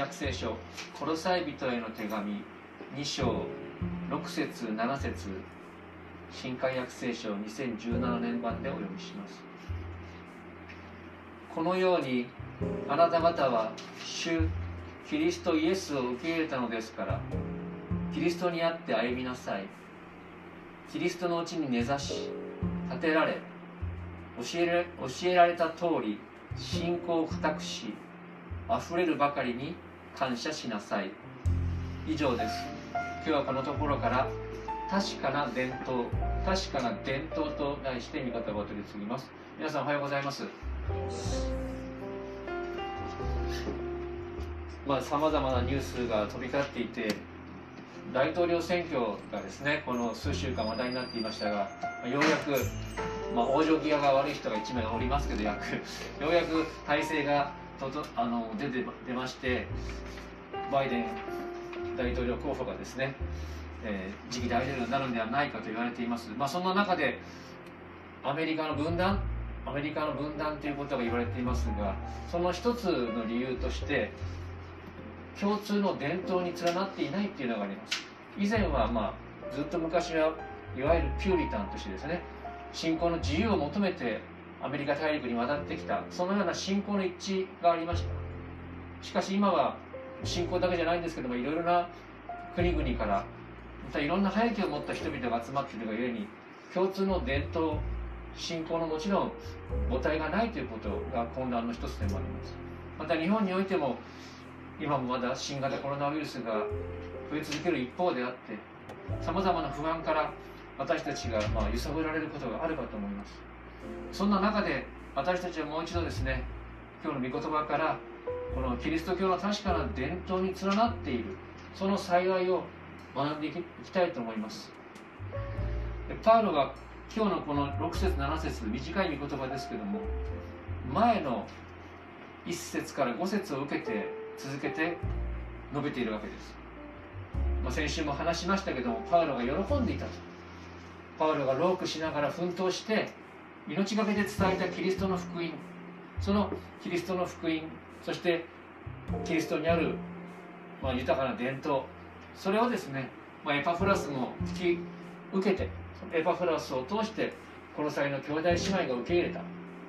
約聖書コロサイ人への手紙2章6節7節新海約聖書2017年版でお読みします。このようにあなた方は主キリストイエスを受け入れたのですからキリストにあって歩みなさい。キリストのうちに根ざし立てられ教えら教えられた通り信仰を固くし溢れるばかりに感謝しなさい。以上です。今日はこのところから確かな伝統確かな伝統と題して見方を取り次ぎます。皆さんおはようございます。まあ、さまざまなニュースが飛び交っていて大統領選挙がですねこの数週間話題になっていましたがようやく、まあ、往生際が悪い人が1名おりますけどようやく体制があの出て出ましてバイデン大統領候補がですね、えー、次期大統領になるんではないかと言われています、まあ、そんな中でアメリカの分断アメリカの分断ということが言われていますがその一つの理由として共通の伝統に連なっていないっていうのがあります。以前はまあずっと昔はいわゆるピューリタンとしてですね信仰の自由を求めてアメリカ大陸に渡ってきた。そのような信仰の一致がありました。しかし今は信仰だけじゃないんですけどもいろいろな国々からまたいろんな背景を持った人々が集まっているがゆえに共通の伝統信仰のもちろん母体がないということが混乱の一つでもあります。また日本においても今もまだ新型コロナウイルスが増え続ける一方であってさまざまな不安から私たちがまあ揺さぶられることがあるかと思います。そんな中で私たちはもう一度ですね今日の御言葉からこのキリスト教の確かな伝統に連なっているその幸いを学んでいきたいと思います。パウロが今日のこの6節7節短い御言葉ですけども前の1節から5節を受けて続けて述べているわけです、ま、先週も話しましたけどもパウロが喜んでいたと。パウロがロークしながら奮闘して命がけで伝えたキリストの福音。そのキリストの福音そしてキリストにある、まあ、豊かな伝統。それをですね、まあ、エパフラスも引き受けてエパフラスを通してこの際の兄弟姉妹が受け入れた。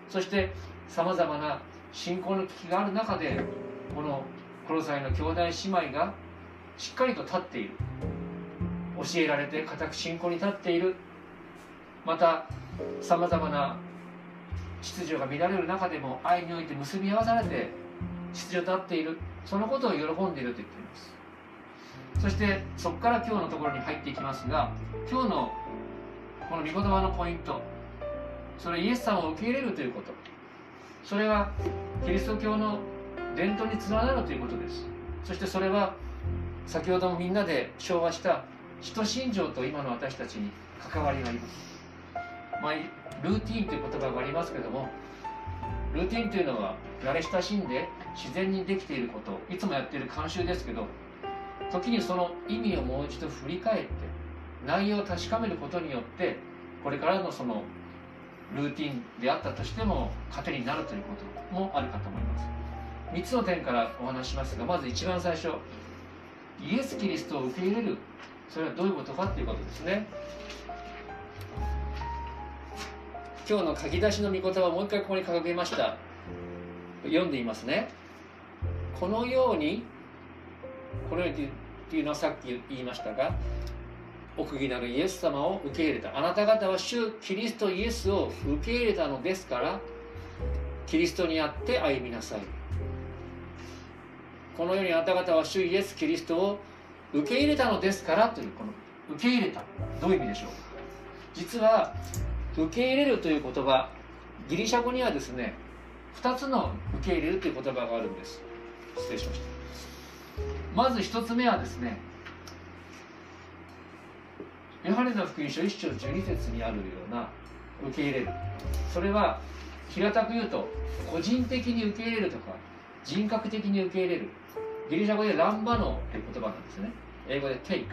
そしてさまざまな信仰の危機がある中でこのこの際の兄弟姉妹がしっかりと立っている。教えられて固く信仰に立っている。またさまざまな秩序が乱れる中でも愛において結び合わされて秩序となっている。そのことを喜んでいると言っています。そしてそこから今日のところに入っていきますが今日のこの御言葉のポイント。それイエス様を受け入れるということ。それはキリスト教の伝統につながるということです。そしてそれは先ほどもみんなで昭和した使徒信条と今の私たちに関わりがあります、まあ、ルーティーンという言葉がありますけどもルーティーンというのは慣れ親しんで自然にできていることいつもやっている慣習ですけど時にその意味をもう一度振り返って内容を確かめることによってこれからのそのルーティンであったとしても糧になるということもあるかと思います。3つの点からお話しますがまず一番最初イエス・キリストを受け入れる。それはどういうことかっていうことですね。今日の書き出しの御言葉をもう一回ここに掲げました。読んでいますね。このようにこのようにっていうのはさっき言いましたが奥義なるイエス様を受け入れた。あなた方は主キリストイエスを受け入れたのですからキリストにあって歩みなさい。このようにあなた方は主イエス・キリストを受け入れたのですからというこの受け入れた。どういう意味でしょうか。実は受け入れるという言葉ギリシャ語にはですね2つの受け入れるという言葉があるんです。失礼しました。まず1つ目はですねヨハネの福音書1章12節にあるような受け入れる。それは平たく言うと個人的に受け入れるとか人格的に受け入れる。ギリシャ語でランバノーという言葉なんですね。英語で take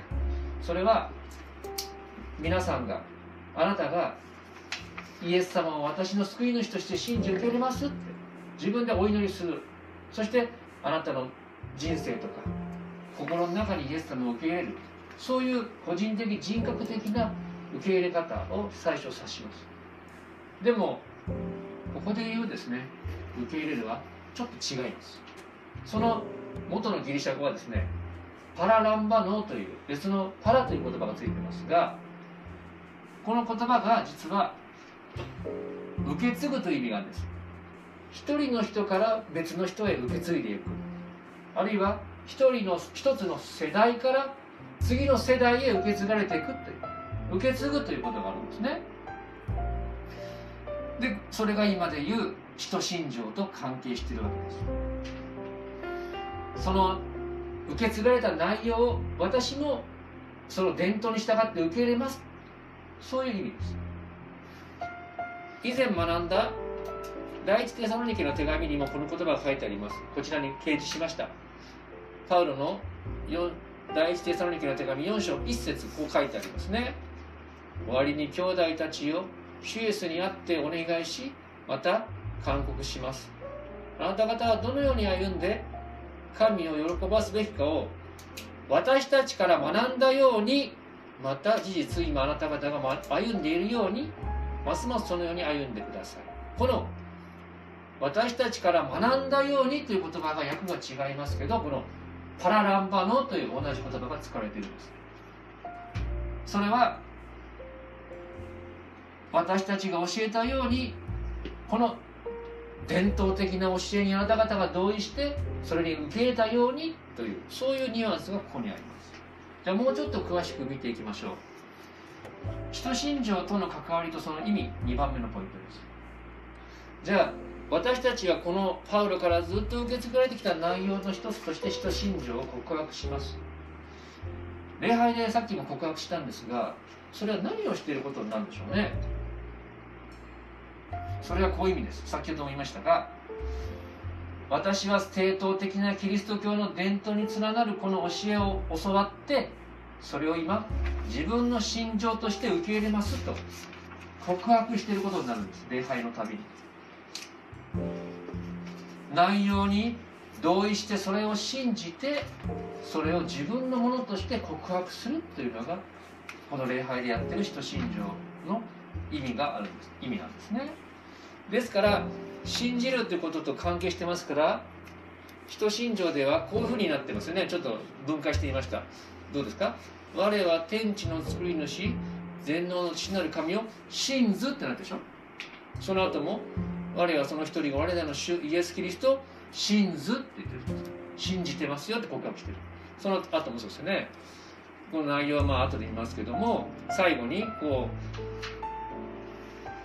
それは皆さんがあなたがイエス様を私の救い主として信じ受け入れます。って自分でお祈りする。そしてあなたの人生とか心の中にイエス様を受け入れる。そういう個人的人格的な受け入れ方を最初指します。でもここで言うですね受け入れるはちょっと違います。その元のギリシャ語はですねパラランバノーという別のパラという言葉がついてますがこの言葉が実は受け継ぐという意味があるんです。一人の人から別の人へ受け継いでいく。あるいは一人の一つの世代から次の世代へ受け継がれていくという。受け継ぐということがあるんですね。でそれが今で言う使徒信条と関係しているわけです。その受け継がれた内容を私もその伝統に従って受け入れます。そういう意味です。以前学んだ第一テサロニケの手紙にもこの言葉が書いてあります。こちらに掲示しました。パウロの第一テサロニケの手紙4章1節こう書いてありますね。終わりに兄弟たちを主イエスに会ってお願いしまた勧告します。あなた方はどのように歩んで神を喜ばすべきかを私たちから学んだようにまた事実今あなた方が歩んでいるようにますますそのように歩んでください。この私たちから学んだようにという言葉が訳が違いますけどこのパラランバノという同じ言葉が使われているんです。それは私たちが教えたようにこの伝統的な教えにあなた方が同意してそれに受け入れたようにというそういうニュアンスがここにあります。じゃあもうちょっと詳しく見ていきましょう。使徒信条との関わりとその意味2番目のポイントです。じゃあ私たちがこのパウロからずっと受け継がれてきた内容の一つとして使徒信条を告白します。礼拝でさっきも告白したんですがそれは何をしていることなんでしょうね。それはこういう意味です。先ほども言いましたが私は正統的なキリスト教の伝統に連なるこの教えを教わってそれを今自分の信条として受け入れますと告白していることになるんです。礼拝のたびに。内容に同意してそれを信じてそれを自分のものとして告白するというのがこの礼拝でやってる人信条の意味があるんです。意味なんですね。ですから信じるということと関係してますから人信条ではこういうふうになってますよね。ちょっと分解してみました。どうですか？我は天地の作り主全能の父なる神を信ずってなってでしょ？その後も我はその一人が我らの主イエス・キリストを信ずって言ってるんです。信じてますよって告白してる。その後もそうですよね。この内容はまあ後で言いますけども最後にこう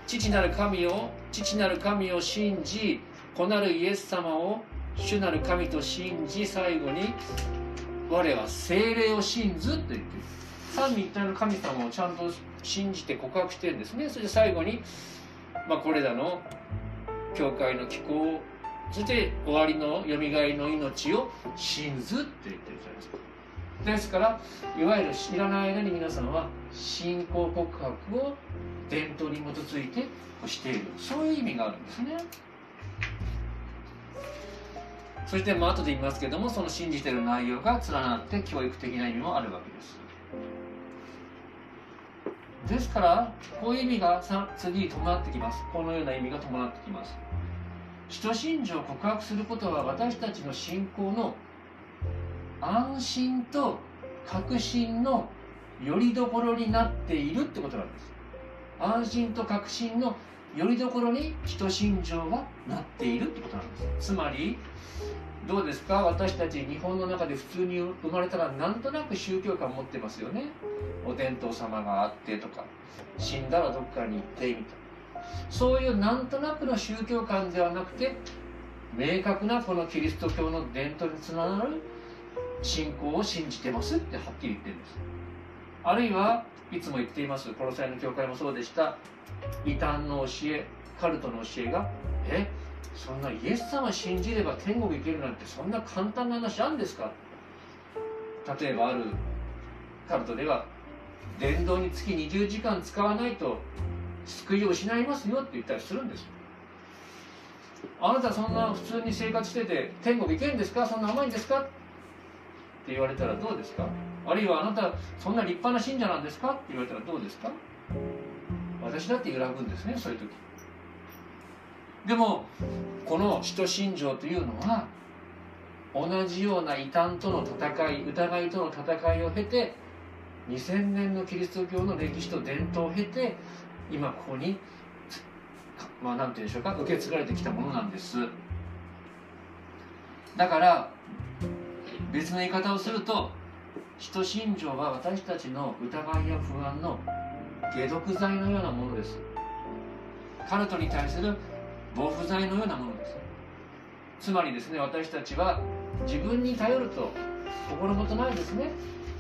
父なる神を父なる神を信じ子なるイエス様を主なる神と信じ最後に我は精霊を信ずと言って三位一体の神様をちゃんと信じて告白してるんですね。そして最後に、まあ、これらの教会の機構そして終わりのよみがえりの命を信ずって言ってるじゃないです。かですからいわゆる知らない間に皆さんは信仰告白を伝統に基づいてしている。そういう意味があるんですね。そしてまあ後で言いますけどもその信じてる内容が連なって教育的な意味もあるわけです。ですからこういう意味が次に伴ってきます。このような意味が伴ってきます。使徒信条を告白することは私たちの信仰の安心と確信のよりどころになっているってことなんです。安心と確信のよりどころに人信条がなっているってことなんです。つまりどうですか？私たち日本の中で普通に生まれたらなんとなく宗教観持ってますよね。お天道様があってとか。死んだらどっかに行ってみたいな。そういうなんとなくの宗教観ではなくて明確なこのキリスト教の伝統につながる信仰を信じてますってはっきり言ってるんです。あるいはいつも言っていますコロサイの教会もそうでした。異端の教えカルトの教えがえそんなイエス様信じれば天国行けるなんてそんな簡単な話あるんですか？例えばあるカルトでは伝道につき20時間使わないと救いを失いますよって言ったりするんです。あなたそんな普通に生活してて天国行けるんですか？そんな甘いんですか？って言われたらどうですか？あるいはあなたそんな立派な信者なんですか？って言われたらどうですか？私だって揺らぐんですねそういう時。でもこの使徒信条というのは同じような異端との戦い疑いとの戦いを経て2000年のキリスト教の歴史と伝統を経て今ここにまあ何て言うんでしょうか受け継がれてきたものなんです。だから別の言い方をすると使徒信条は私たちの疑いや不安の解毒剤のようなものです。カルトに対する防腐剤のようなものです。つまりですね私たちは自分に頼ると心もとないですね。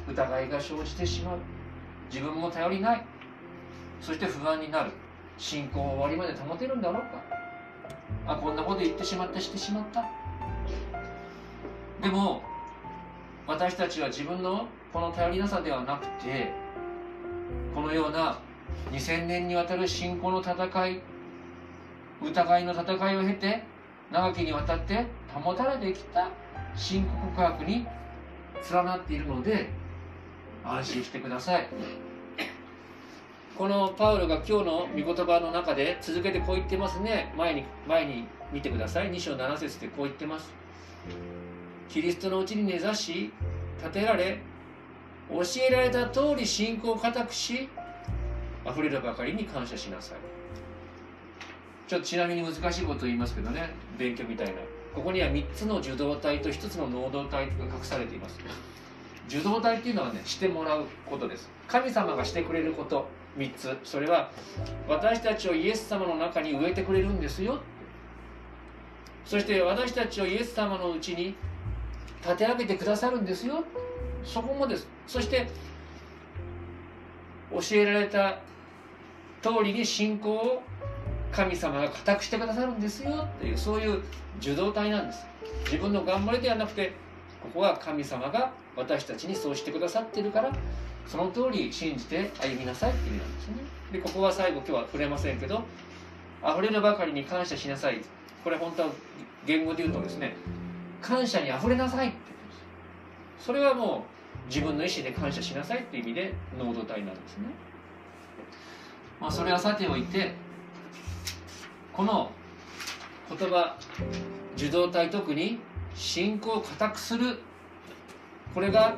疑いが生じてしまう。自分も頼りない。そして不安になる。信仰を終わりまで保てるんだろうか。あこんなこと言ってしまった。してしまった。でも私たちは自分のこの頼りなさではなくてこのような2000年にわたる信仰の戦い疑いの戦いを経て長きにわたって保たれてきた信仰告白に連なっているので安心してください。このパウロが今日の御言葉の中で続けてこう言ってますね。前に前に見てください。2章7節でこう言ってます。キリストのうちに根ざし立てられ教えられた通り信仰を固くし溢れるばかりに感謝しなさい。ちょっとちなみに難しいことを言いますけどね勉強みたいな。ここには3つの受動体と1つの能動体が隠されています。受動体っていうのはねしてもらうことです。神様がしてくれること。3つ。それは私たちをイエス様の中に植えてくれるんですよ。そして私たちをイエス様のうちに立て上げてくださるんですよ。そこもですそして教えられた通りに信仰を神様が固くしてくださるんですよっていうそういう受動体なんです。自分の頑張りではなくてここは神様が私たちにそうしてくださってるからその通り信じて歩みなさいっていう意味なんですね。でここは最後今日は触れませんけど溢れるばかりに感謝しなさい。これ本当は言語で言うとですね感謝に溢れなさいって言うんです。それはもう自分の意思で感謝しなさいっていう意味で能動体なんですね。まあそれはさておいてこの言葉受動体特に信仰を固くするこれが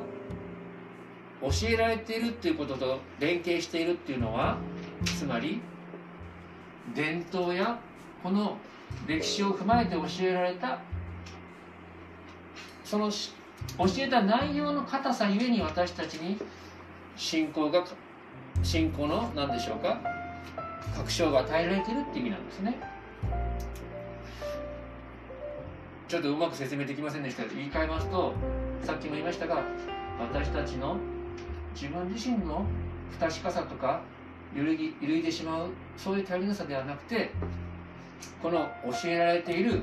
教えられているっていうことと連携しているっていうのはつまり伝統やこの歴史を踏まえて教えられたその教えた内容の硬さゆえに私たちに信仰が信仰の何でしょうか確証が与えられてるって意味なんですね。ちょっとうまく説明できませんでしたけど言い換えますとさっきも言いましたが私たちの自分自身の不確かさとか揺るぎ揺るいでしまうそういう頼りなさではなくてこの教えられている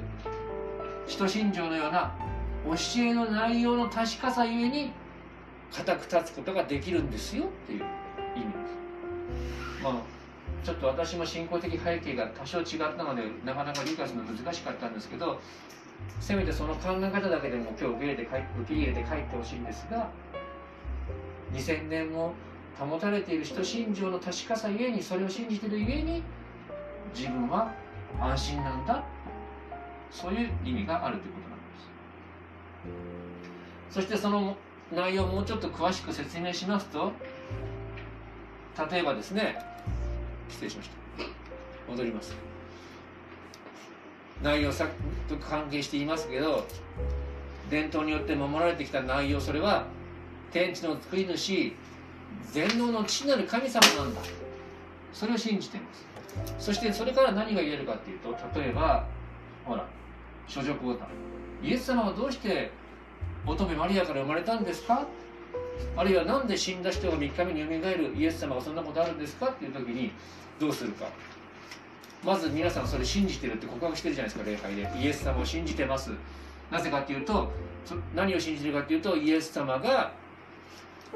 使徒信条のような教えの内容の確かさゆえに固く立つことができるんですよっていう意味です。まあちょっと私も信仰的背景が多少違ったのでなかなか理解するの難しかったんですけどせめてその考え方だけでも今日受け入れて受け入れて帰ってほしいんですが2000年も保たれている人信条の確かさゆえにそれを信じているゆえに自分は安心なんだそういう意味があるということですそしてその内容をもうちょっと詳しく説明しますと例えばですね失礼しました。戻ります。内容さと関係していますけど伝統によって守られてきた内容それは天地の作り主全能の父なる神様なんだ。それを信じています。そしてそれから何が言えるかっていうと例えばほら諸女交代イエス様はどうして乙女マリアから生まれたんですか？あるいは何で死んだ人が3日目によみがえる？イエス様がそんなことあるんですか？っていう時にどうするか。まず皆さんそれ信じてるって告白してるじゃないですか礼拝で。イエス様を信じてます。なぜかっていうと何を信じてるかっていうとイエス様が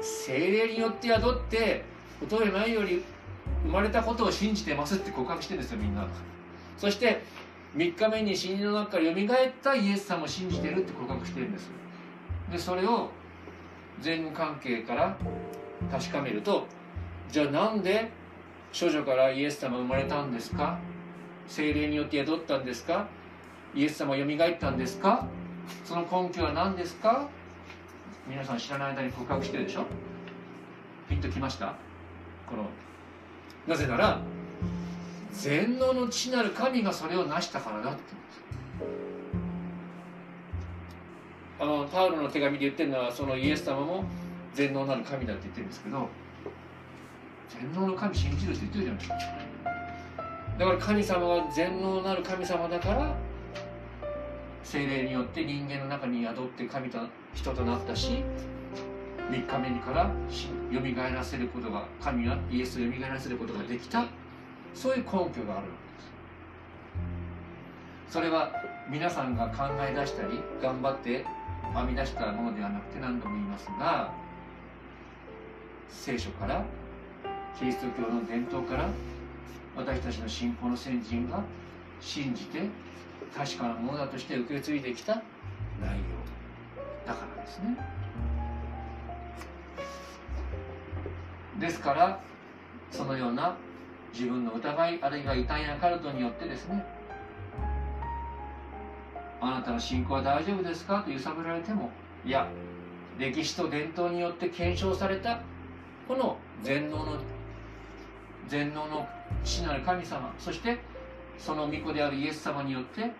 精霊によって宿って乙女前より生まれたことを信じてますって告白してるんですよみんな。そして3日目に死人の中からよみがえったイエス様を信じてるって告白してるんですよ。でそれを前後関係から確かめるとじゃあなんで少女からイエス様生まれたんですか？精霊によって宿ったんですか？イエス様よみがえったんですか？その根拠は何ですか？皆さん知らない間に告白してるでしょ？ピンときました？このなぜなら全能の父なる神がそれを成したからだってあのパウロの手紙で言ってるのはそのイエス様も全能なる神だって言ってるんですけど全能の神信じるって言ってるじゃないですかだから神様が全能なる神様だから精霊によって人間の中に宿って神と人となったし3日目にからよみがえらせることが神はイエスをよみがえらせることができたそういう根拠があるわけです。それは皆さんが考え出したり頑張って編み出したものではなくて何度も言いますが聖書からキリスト教の伝統から私たちの信仰の先人が信じて確かなものだとして受け継いできた内容。だからですね。ですからそのような自分の疑いあるいは異端やカルトによってですねあなたの信仰は大丈夫ですか？と揺さぶられてもいや歴史と伝統によって検証されたこの全能の全能の父なる神様そしてその御子であるイエス様によって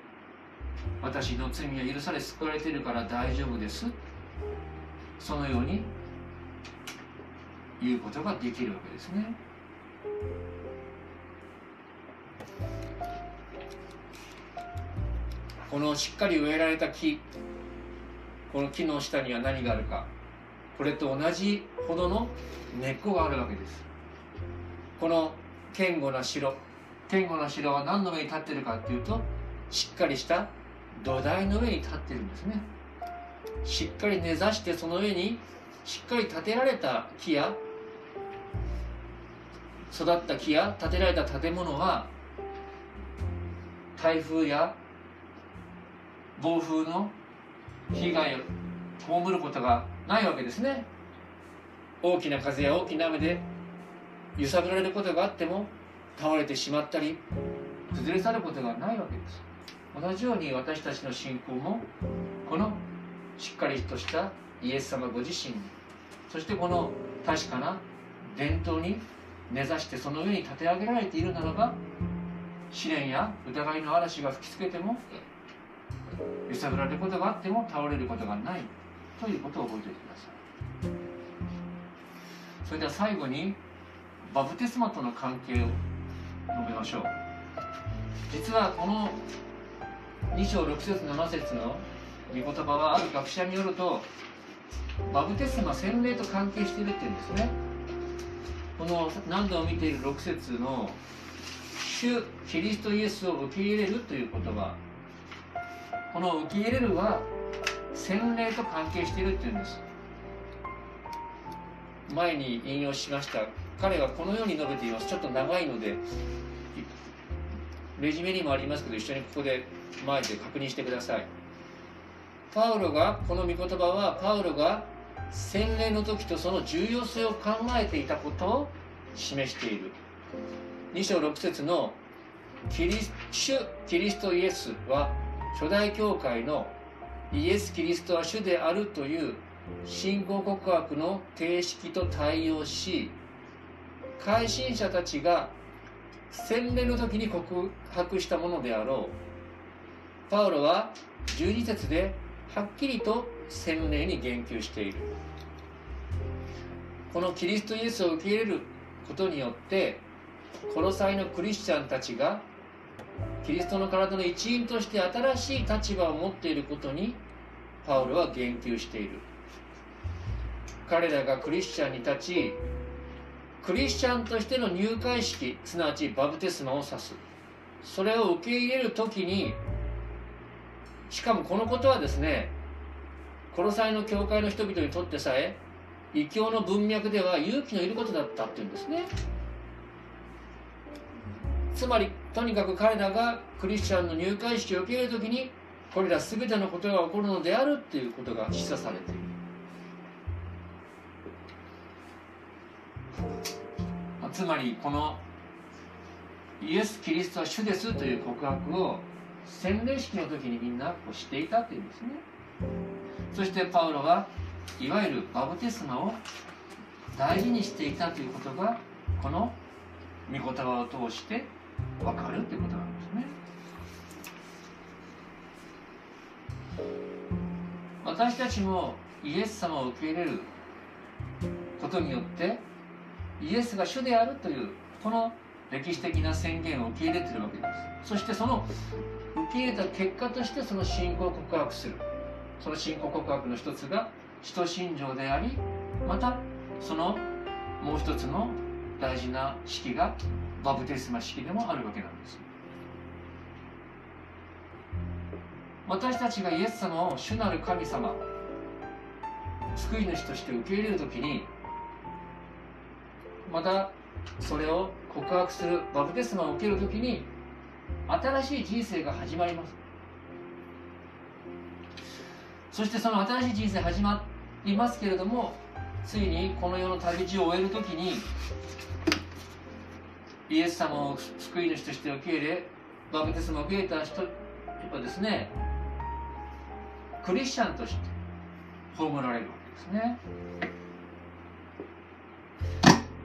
私の罪は許され救われているから大丈夫です。そのように言うことができるわけですね。このしっかり植えられた木この木の下には何があるかこれと同じほどの根っこがあるわけです。この堅固な城堅固な城は何の上に立ってるかっていうとしっかりした土台の上に立ってるんですね。しっかり根ざしてその上にしっかり建てられた木や育った木や建てられた建物は台風や暴風の被害を被ることがないわけですね。大きな風や大きな雨で揺さぶられることがあっても倒れてしまったり崩れ去ることがないわけです。同じように私たちの信仰もこのしっかりとしたイエス様ご自身にそしてこの確かな伝統に根ざしてその上に立て上げられているならば試練や疑いの嵐が吹きつけても揺さぶられることがあっても倒れることがないということを覚えておいてください。それでは最後にバプテスマとの関係を述べましょう。実はこの2章6節7節の御言葉はある学者によるとバプテスマ洗礼と関係しているっていうんですね。この何度も見ている6節の主キリストイエスを受け入れるという言葉。この受け入れるは洗礼と関係しているっていうんです。前に引用しました。彼はこのように述べています。ちょっと長いのでレジュメにもありますけど一緒にここで前で確認してください。パウロがこの御言葉はパウロが洗礼の時とその重要性を考えていたことを示している。2章6節のキリ主キリストイエスは初代教会のイエス・キリストは主であるという信仰告白の形式と対応し改心者たちが洗礼の時に告白したものであろう。パウロは12節ではっきりと洗礼に言及している。このキリストイエスを受け入れることによってこの際のクリスチャンたちがキリストの体の一員として新しい立場を持っていることにパウロは言及している。彼らがクリスチャンに立ちクリスチャンとしての入会式すなわちバプテスマを指す。それを受け入れる時にしかもこのことはですねこの際の教会の人々にとってさえ異教の文脈では勇気のいることだったっていうんですね。つまりとにかく彼らがクリスチャンの入会式を受け入れる時にこれら全てのことが起こるのであるっていうことが示唆されている。つまりこのイエス・キリストは主ですという告白を洗礼式の時にみんなこうしていたっていうんですね。そしてパウロはいわゆるバブテスマを大事にしていたということがこの御言葉を通して分かるということなんですね。私たちもイエス様を受け入れることによってイエスが主であるというこの歴史的な宣言を受け入れてるわけです。そしてその受け入れた結果としてその信仰を告白する。その信仰告白の一つが使徒信条でありまたそのもう一つの大事な式がバプテスマ式でもあるわけなんです。私たちがイエス様を主なる神様救い主として受け入れる時にまたそれを告白するバプテスマを受ける時に新しい人生が始まります。そしてその新しい人生始まりますけれどもついにこの世の旅路を終える時にイエス様を救い主として受け入れバプテスマを受け入れた人はですねクリスチャンとして葬られるわけですね。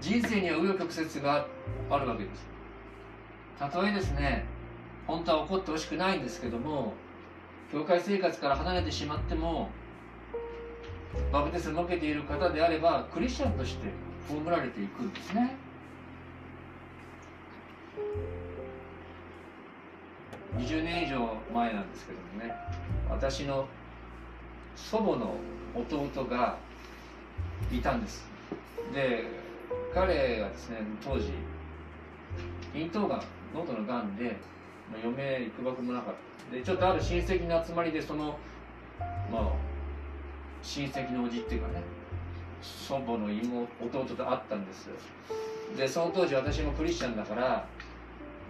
人生には紆余曲折があるわけです。たとえですね本当は起こってほしくないんですけども教会生活から離れてしまってもバプテスマを受けている方であればクリスチャンとして葬られていくんですね。20年以上前なんですけどもね私の祖母の弟がいたんです。で彼がですね当時咽頭がん喉のがんで、まあ、余命いくばくもなかった。でちょっとある親戚の集まりでそのまあ親戚のおじっていうかね祖母の妹弟と会ったんです。でその当時私もクリスチャンだから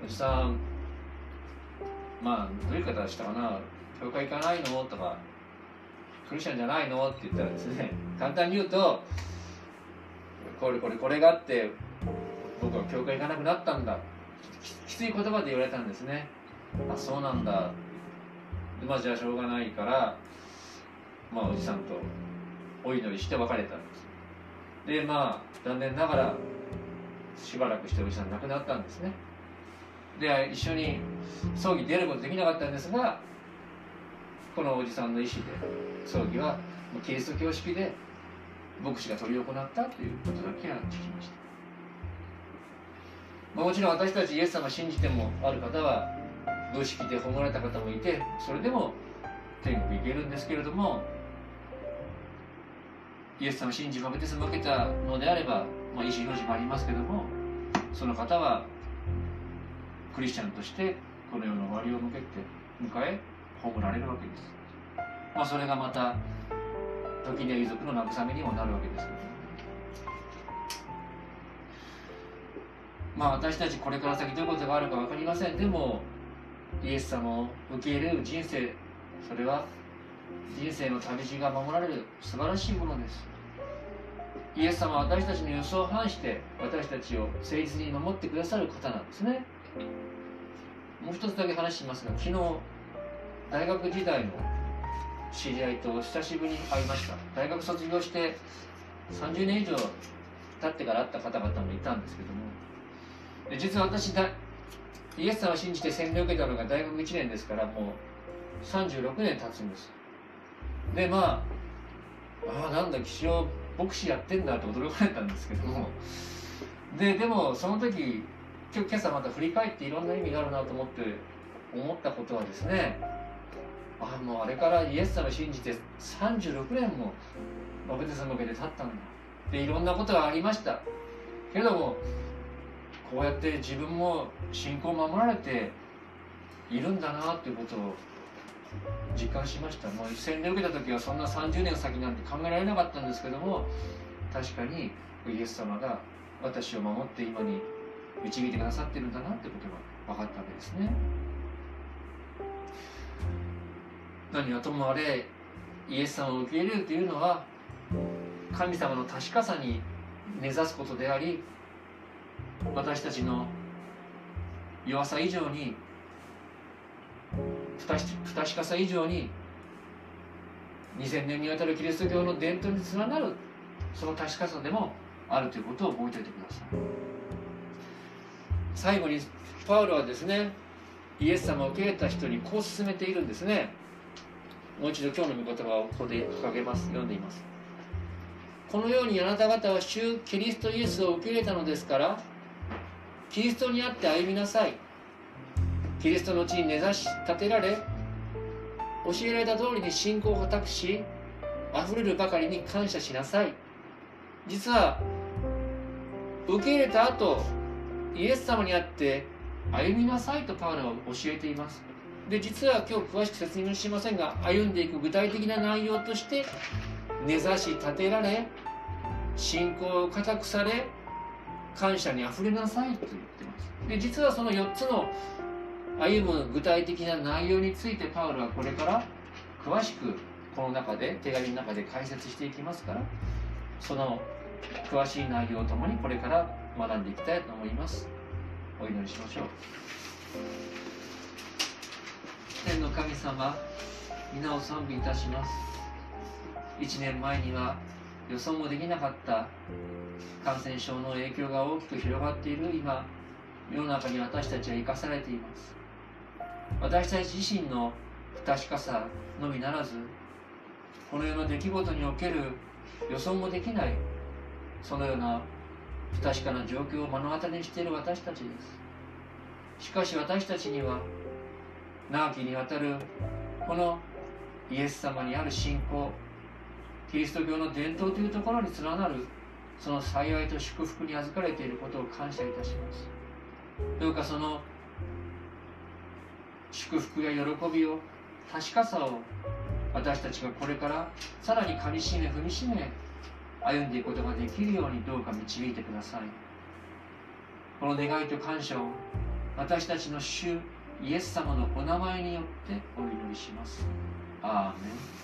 おじさんまあどういう方したかな。教会行かないの？とかクリスチャンじゃないの？って言ったらですね簡単に言うとこれこれこれがあって僕は教会行かなくなったんだ。きつい言葉で言われたんですね。あそうなんだ。でまあじゃあしょうがないからまあおじさんとお祈りして別れたんです。でまあ残念ながらしばらくしておじさん亡くなったんですね。で一緒に葬儀出ることできなかったんですがこのおじさんの意思で葬儀はキリスト教式で牧師が執り行ったということだけは聞きました、まあ、もちろん私たちイエス様信じてもある方は武式で葬られた方もいてそれでも天国行けるんですけれどもイエス様信じバプテスマ受けたのであれば、まあ、意思表示もありますけどもその方はクリスチャンとしてこの世の終わりを向けて迎え葬られるわけです、まあ、それがまた時には遺族の慰めにもなるわけですけど。まあ私たちこれから先どういうことがあるか分かりません。でもイエス様を受け入れる人生それは人生の旅路が守られる素晴らしいものです。イエス様は私たちの予想を反して私たちを誠実に守ってくださる方なんですね。もう一つだけ話しますが昨日大学時代の知り合いと久しぶりに会いました。大学卒業して30年以上経ってから会った方々もいたんですけども。で実は私だイエス様を信じて洗礼を受けたのが大学1年ですからもう36年経つんです。でまあああなんだ気象牧師やってんだと驚かれたんですけども。ででもその時今日今朝また振り返っていろんな意味があるなと思って思ったことはですねあもうあれからイエス様信じて36年もバプテスマ受けて経ったんだでいろんなことがありました。けどもこうやって自分も信仰を守られているんだなっていうことを実感しました。もう洗礼を受けた時はそんな30年先なんて考えられなかったんですけども確かにイエス様が私を守って今に導いてくださってるんだなってことが分かったわけですね。何はともあれイエス様を受け入れるというのは神様の確かさに根ざすことであり私たちの弱さ以上に不確かさ以上に2000年にわたるキリスト教の伝統に連なるその確かさでもあるということを覚えておいてください。最後にパウロはですねイエス様を受け入れた人にこう進めているんですね。もう一度今日の御言葉をここで掲げます読んでいます。このようにあなた方は主キリストイエスを受け入れたのですからキリストにあって歩みなさい。キリストの地に根ざし立てられ教えられた通りに信仰を果たし溢れるばかりに感謝しなさい。実は受け入れた後イエス様にあって歩みなさいとパウロは教えています。で実は今日詳しく説明しませんが歩んでいく具体的な内容として根ざし立てられ信仰を固くされ感謝にあふれなさいと言ってます。で実はその4つの歩む具体的な内容についてパウロはこれから詳しくこの中で手紙の中で解説していきますからその詳しい内容ともにこれから学んでいきたいと思います。お祈りしましょう。天の神様皆を賛美いたします。1年前には予想もできなかった感染症の影響が大きく広がっている今世の中に私たちは生かされています。私たち自身の不確かさのみならずこの世の出来事における予想もできないそのような不確かな状況を目の当たりにしている私たちです。しかし私たちには長きにわたるこのイエス様にある信仰キリスト教の伝統というところに連なるその幸いと祝福に預かれていることを感謝いたします。どうかその祝福や喜びを確かさを私たちがこれからさらにかみしめ踏みしめ歩んでいくことができるようにどうか導いてください。この願いと感謝を私たちの主イエス様のお名前によってお祈りします。アーメン。